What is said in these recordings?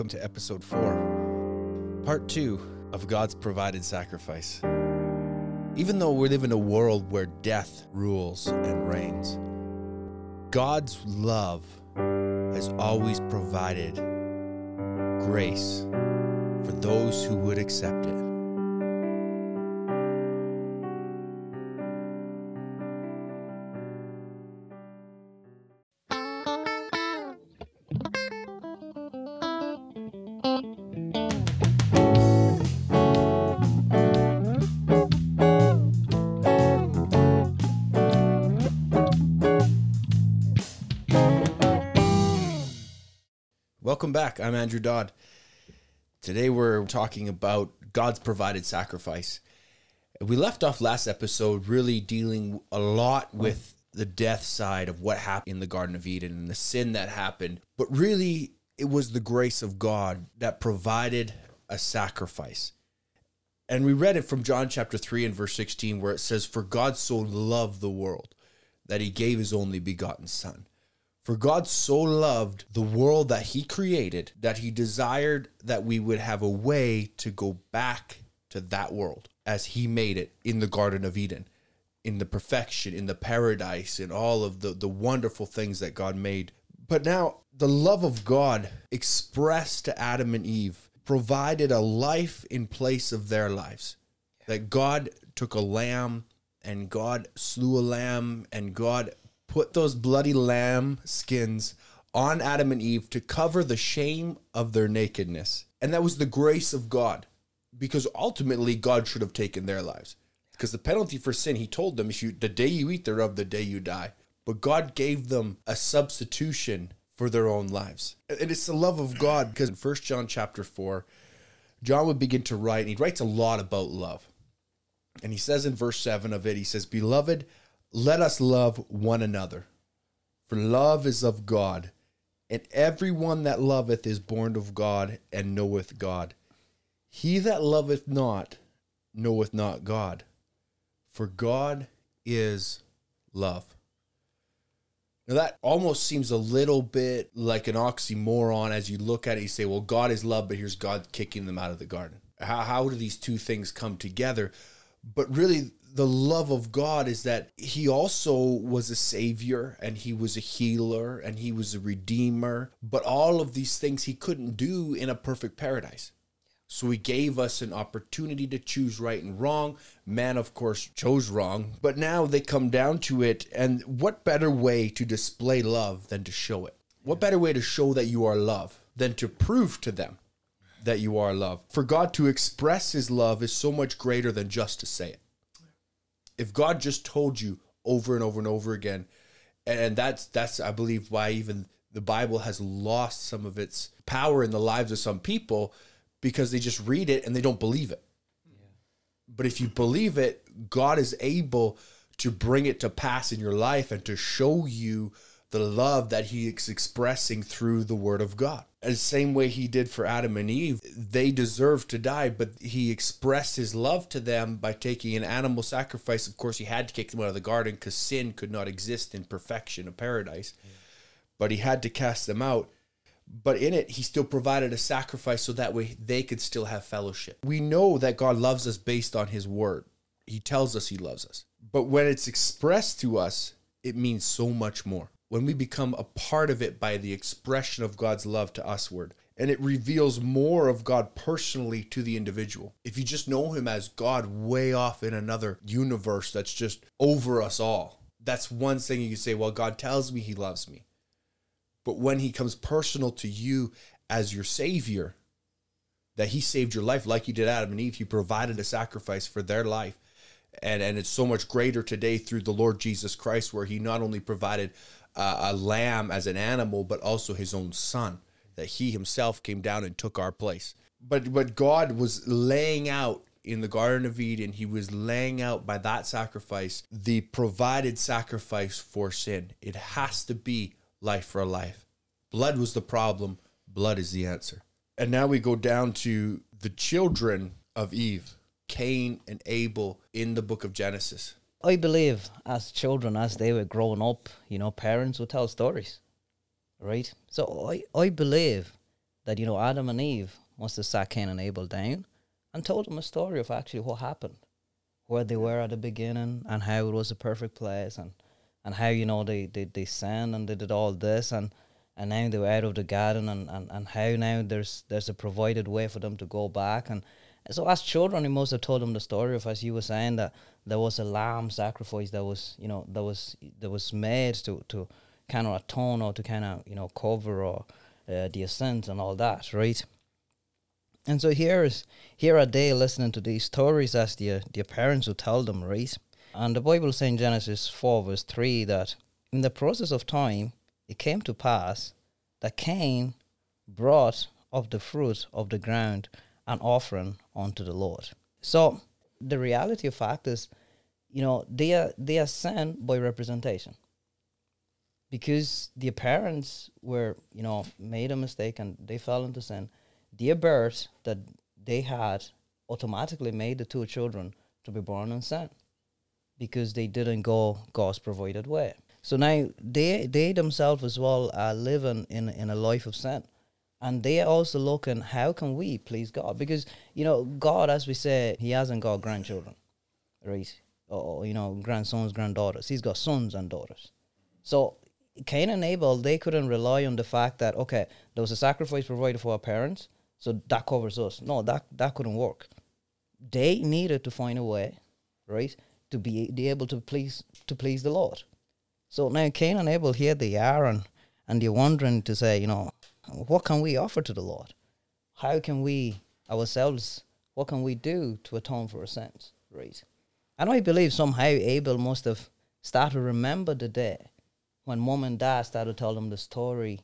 Welcome to episode four, part two of God's provided sacrifice. Even though we live in a world where death rules and reigns, God's love has always provided grace for those who would accept it. Back. I'm Andrew Dodd. Today we're talking about God's provided sacrifice. We left off last episode really dealing a lot with the death side of what happened in the Garden of Eden and the sin that happened. But really, it was the grace of God that provided a sacrifice. And we read it from John chapter 3 and verse 16, where it says, For God so loved the world that he gave his only begotten Son. For God so loved the world that he created that he desired that we would have a way to go back to that world as he made it in the Garden of Eden, in the perfection, in the paradise, in all of the, the wonderful things that God made. But now, the love of God expressed to Adam and Eve provided a life in place of their lives. That God took a lamb and God slew a lamb and God put those bloody lamb skins on Adam and Eve to cover the shame of their nakedness. And that was the grace of God because ultimately God should have taken their lives. Because the penalty for sin, he told them, if you the day you eat thereof, the day you die. But God gave them a substitution for their own lives. And it's the love of God because in 1 John chapter 4, John would begin to write, and he writes a lot about love. And he says in verse 7 of it, he says, Beloved, let us love one another, for love is of God, and everyone that loveth is born of God and knoweth God. He that loveth not knoweth not God, for God is love. Now, that almost seems a little bit like an oxymoron as you look at it. You say, well, God is love, but here's God kicking them out of the garden. How, how do these two things come together? But really, the love of God is that he also was a savior and he was a healer and he was a redeemer, but all of these things he couldn't do in a perfect paradise. So he gave us an opportunity to choose right and wrong. Man, of course, chose wrong, but now they come down to it. And what better way to display love than to show it? What better way to show that you are love than to prove to them that you are love? For God to express his love is so much greater than just to say it if God just told you over and over and over again, and that's that's I believe why even the Bible has lost some of its power in the lives of some people because they just read it and they don't believe it. Yeah. But if you believe it, God is able to bring it to pass in your life and to show you the love that he is expressing through the word of God. And the same way he did for Adam and Eve, they deserved to die, but he expressed his love to them by taking an animal sacrifice. Of course, he had to kick them out of the garden because sin could not exist in perfection of paradise. Yeah. But he had to cast them out. But in it, he still provided a sacrifice so that way they could still have fellowship. We know that God loves us based on his word. He tells us he loves us. But when it's expressed to us, it means so much more when we become a part of it by the expression of God's love to usward. And it reveals more of God personally to the individual. If you just know Him as God way off in another universe that's just over us all, that's one thing you can say, well, God tells me He loves me. But when He comes personal to you as your Savior, that He saved your life like He did Adam and Eve, He provided a sacrifice for their life. And, and it's so much greater today through the Lord Jesus Christ, where He not only provided uh, a lamb as an animal, but also his own son, that he himself came down and took our place. But but God was laying out in the Garden of Eden, he was laying out by that sacrifice the provided sacrifice for sin. It has to be life for a life. Blood was the problem, blood is the answer. And now we go down to the children of Eve, Cain and Abel in the book of Genesis. I believe as children, as they were growing up, you know, parents would tell stories, right? So I, I believe that you know Adam and Eve must have sat Cain and Abel down and told them a story of actually what happened, where they were at the beginning, and how it was a perfect place, and and how you know they they, they sinned and they did all this, and and now they were out of the garden, and, and, and how now there's there's a provided way for them to go back, and so as children, he must have told them the story of as you were saying that there was a lamb sacrifice that was you know that was that was made to to kind of atone or to kind of you know cover or uh, the ascent and all that, right? And so here is here are they listening to these stories as their their parents would tell them, right? And the Bible says in Genesis four verse three that in the process of time it came to pass that Cain brought of the fruit of the ground an offering unto the Lord. So the reality of fact is, you know, they are they are sent by representation. Because their parents were, you know, made a mistake and they fell into sin, their birth that they had automatically made the two children to be born in sin. Because they didn't go God's provided way. So now they they themselves as well are living in in a life of sin and they are also looking how can we please God? Because you know God as we say he hasn't got grandchildren right? Or you know grandsons granddaughters. He's got sons and daughters. So Cain and Abel they couldn't rely on the fact that okay there was a sacrifice provided for our parents so that covers us. No that that couldn't work. They needed to find a way right to be, be able to please to please the Lord. So now Cain and Abel here they are and and you're wondering to say you know what can we offer to the Lord? How can we ourselves, what can we do to atone for our sins? Right. And I believe somehow Abel must have started to remember the day when mom and dad started to tell him the story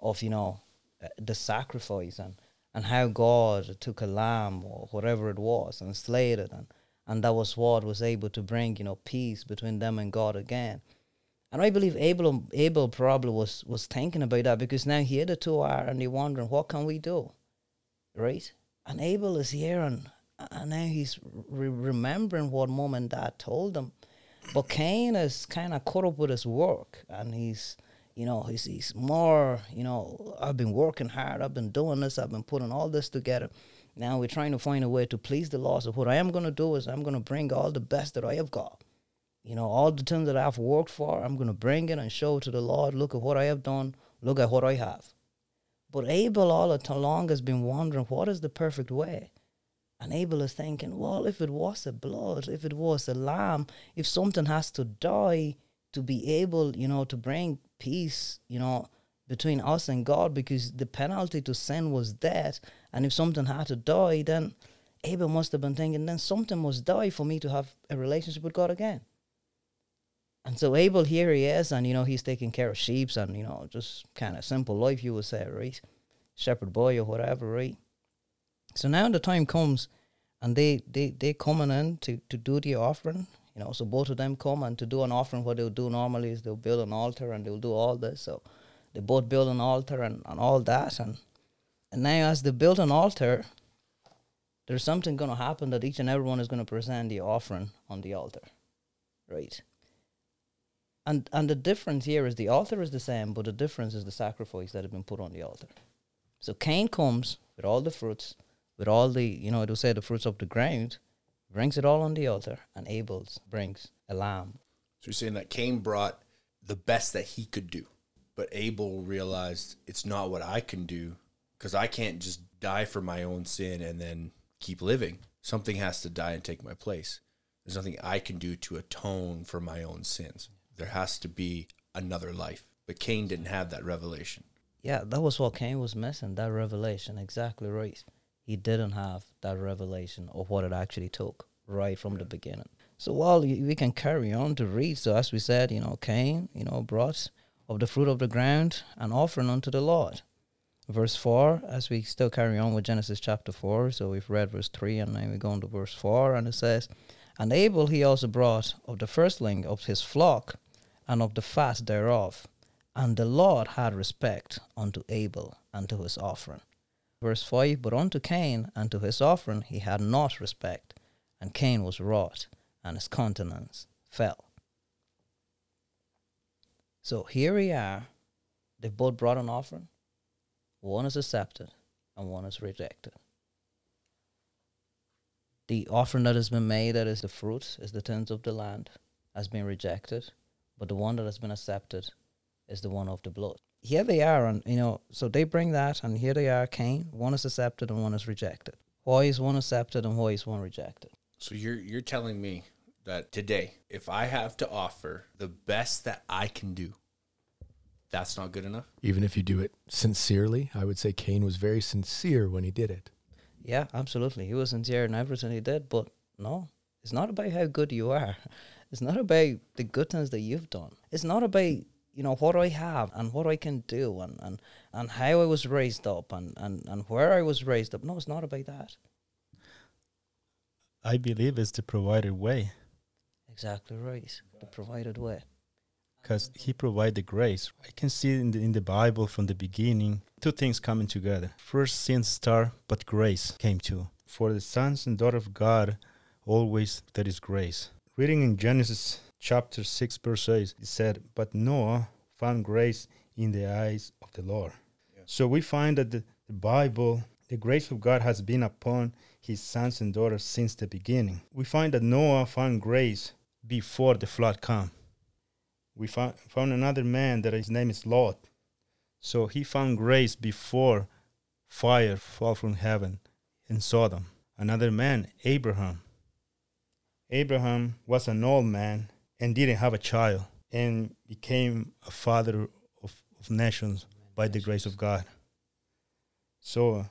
of, you know, uh, the sacrifice and, and how God took a lamb or whatever it was and slayed it and, and that was what was able to bring, you know, peace between them and God again. And I believe Abel Abel probably was was thinking about that because now here the two are and they're wondering what can we do, right? And Abel is here and and now he's re- remembering what mom and dad told him. But Cain is kind of caught up with his work and he's you know he's he's more you know I've been working hard I've been doing this I've been putting all this together. Now we're trying to find a way to please the Lord. So what I am going to do is I'm going to bring all the best that I have got you know, all the things that I've worked for, I'm going to bring it and show to the Lord, look at what I have done, look at what I have. But Abel all along has been wondering, what is the perfect way? And Abel is thinking, well, if it was a blood, if it was a lamb, if something has to die to be able, you know, to bring peace, you know, between us and God, because the penalty to sin was death. And if something had to die, then Abel must have been thinking, then something must die for me to have a relationship with God again. And so Abel here he is, and you know he's taking care of sheep and you know just kind of simple life you would say, right? Shepherd boy or whatever, right? So now the time comes, and they they they coming in to to do the offering, you know. So both of them come and to do an offering. What they'll do normally is they'll build an altar and they'll do all this. So they both build an altar and and all that, and and now as they build an altar, there's something going to happen that each and everyone is going to present the offering on the altar, right? And and the difference here is the altar is the same, but the difference is the sacrifice that had been put on the altar. So Cain comes with all the fruits, with all the you know it will say the fruits of the ground, brings it all on the altar, and Abel brings a lamb. So you're saying that Cain brought the best that he could do, but Abel realized it's not what I can do because I can't just die for my own sin and then keep living. Something has to die and take my place. There's nothing I can do to atone for my own sins there has to be another life. But Cain didn't have that revelation. Yeah, that was what Cain was missing, that revelation. Exactly right. He didn't have that revelation of what it actually took right from yeah. the beginning. So while we can carry on to read, so as we said, you know, Cain, you know, brought of the fruit of the ground an offering unto the Lord. Verse 4, as we still carry on with Genesis chapter 4, so we've read verse 3 and now we go into verse 4, and it says, And Abel he also brought of the firstling of his flock and of the fat thereof. And the Lord had respect unto Abel and to his offering. Verse 5 But unto Cain and to his offering he had not respect, and Cain was wroth, and his countenance fell. So here we are. They've both brought an offering. One is accepted, and one is rejected. The offering that has been made, that is the fruit, is the tens of the land, has been rejected, but the one that has been accepted is the one of the blood. Here they are, and you know, so they bring that, and here they are, Cain. One is accepted and one is rejected. Why is one accepted and why is one rejected? So you're you're telling me that today, if I have to offer the best that I can do, that's not good enough? Even if you do it sincerely, I would say Cain was very sincere when he did it. Yeah, absolutely. He was sincere in everything he did, but no, it's not about how good you are. It's not about the good things that you've done. It's not about you know what I have and what I can do and, and, and how I was raised up and, and, and where I was raised up. No, it's not about that. I believe it's the provided way Exactly right. The provided way. because he provided grace. I can see in the, in the Bible from the beginning two things coming together. First, sin star, but grace came too. For the sons and daughter of God, always there is grace. Reading in Genesis chapter 6, verse 8, it said, But Noah found grace in the eyes of the Lord. So we find that the, the Bible, the grace of God has been upon his sons and daughters since the beginning. We find that Noah found grace before the flood came we found, found another man that his name is Lot. So he found grace before fire fall from heaven in Sodom. Another man, Abraham. Abraham was an old man and didn't have a child and became a father of, of nations by the grace of God. So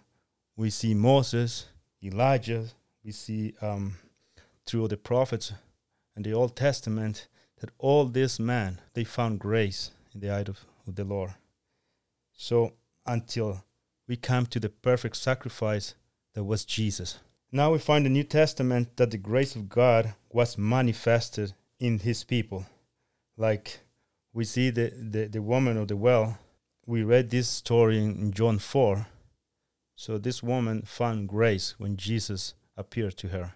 we see Moses, Elijah, we see um, through the prophets and the Old Testament that all these men, they found grace in the eye of, of the Lord. So until we come to the perfect sacrifice that was Jesus. Now we find in the New Testament that the grace of God was manifested in his people. Like we see the, the, the woman of the well. We read this story in John 4. So this woman found grace when Jesus appeared to her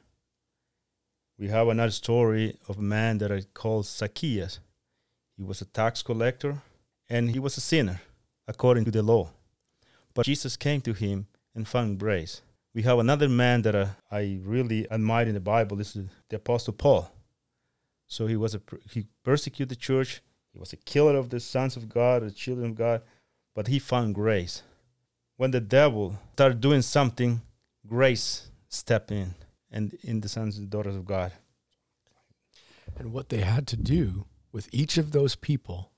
we have another story of a man that I call Zacchaeus. He was a tax collector and he was a sinner according to the law. But Jesus came to him and found grace. We have another man that uh, I really admire in the Bible. This is the Apostle Paul. So he was a he persecuted the church. He was a killer of the sons of God, the children of God, but he found grace. When the devil started doing something, grace stepped in and in the sons and daughters of God. And what they had to do with each of those people,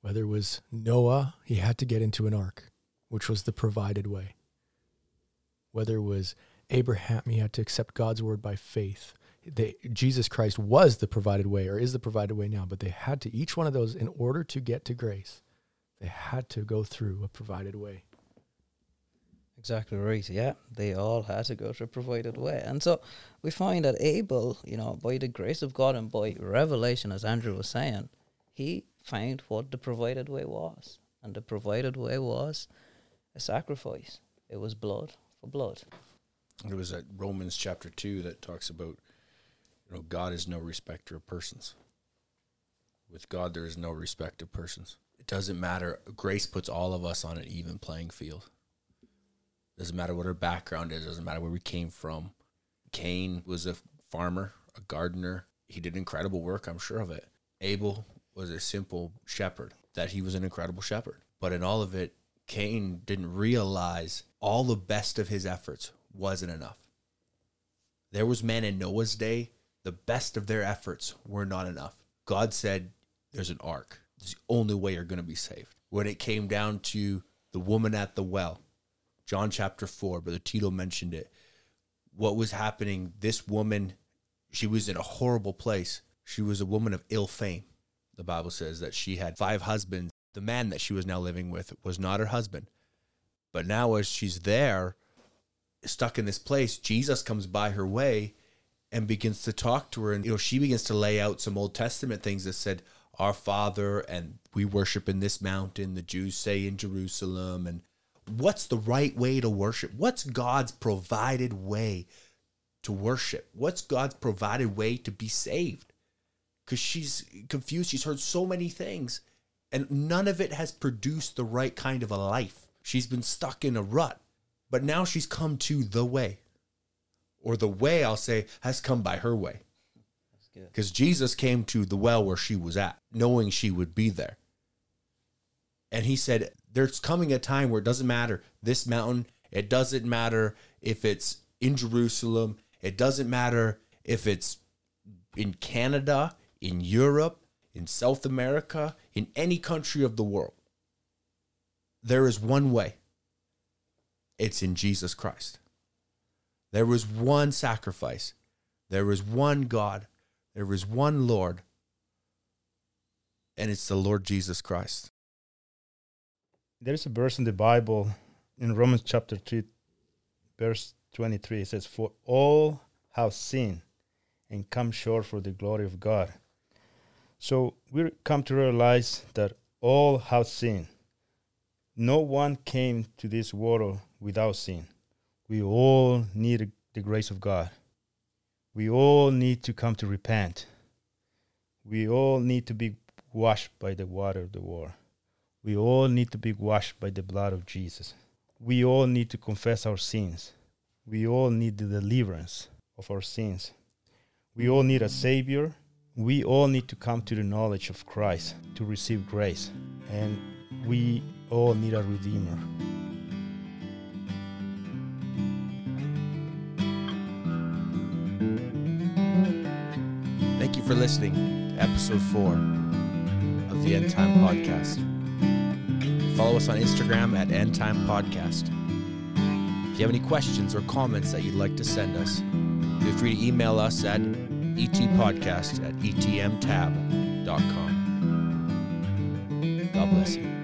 whether it was Noah, he had to get into an ark, which was the provided way. Whether it was Abraham, he had to accept God's word by faith. They, Jesus Christ was the provided way, or is the provided way now, but they had to, each one of those, in order to get to grace, they had to go through a provided way. Exactly right. Yeah, they all had to go through a provided way, and so we find that Abel, you know, by the grace of God and by revelation, as Andrew was saying, he found what the provided way was, and the provided way was a sacrifice. It was blood for blood. There was that Romans chapter two that talks about, you know, God is no respecter of persons. With God, there is no respect of persons. It doesn't matter. Grace puts all of us on an even playing field. Doesn't matter what our background is. Doesn't matter where we came from. Cain was a farmer, a gardener. He did incredible work. I'm sure of it. Abel was a simple shepherd. That he was an incredible shepherd. But in all of it, Cain didn't realize all the best of his efforts wasn't enough. There was men in Noah's day, the best of their efforts were not enough. God said, There's an ark. It's the only way you're going to be saved. When it came down to the woman at the well, John chapter 4, Brother Tito mentioned it. What was happening, this woman, she was in a horrible place. She was a woman of ill fame. The Bible says that she had five husbands. The man that she was now living with was not her husband. But now, as she's there, stuck in this place, Jesus comes by her way and begins to talk to her. And, you know, she begins to lay out some Old Testament things that said, Our Father, and we worship in this mountain, the Jews say in Jerusalem. And what's the right way to worship? What's God's provided way to worship? What's God's provided way to be saved? Because she's confused. She's heard so many things, and none of it has produced the right kind of a life. She's been stuck in a rut. But now she's come to the way. Or the way, I'll say, has come by her way. That's good. Because Jesus came to the well where she was at, knowing she would be there. And he said, There's coming a time where it doesn't matter this mountain, it doesn't matter if it's in Jerusalem, it doesn't matter if it's in Canada, in Europe, in South America, in any country of the world. There is one way it's in Jesus Christ. There was one sacrifice, there was one God, there was one Lord, and it's the Lord Jesus Christ. There is a verse in the Bible in Romans chapter 3, verse 23. It says, For all have sinned and come short for the glory of God. So we come to realize that all have sinned. No one came to this world without sin. We all need the grace of God. We all need to come to repent. We all need to be washed by the water of the word. We all need to be washed by the blood of Jesus. We all need to confess our sins. We all need the deliverance of our sins. We all need a Savior. We all need to come to the knowledge of Christ to receive grace. And we all need a Redeemer. Thank you for listening to episode four of the End Time Podcast. Follow us on Instagram at End Time Podcast. If you have any questions or comments that you'd like to send us, feel free to email us at etpodcast at etmtab.com. God bless you.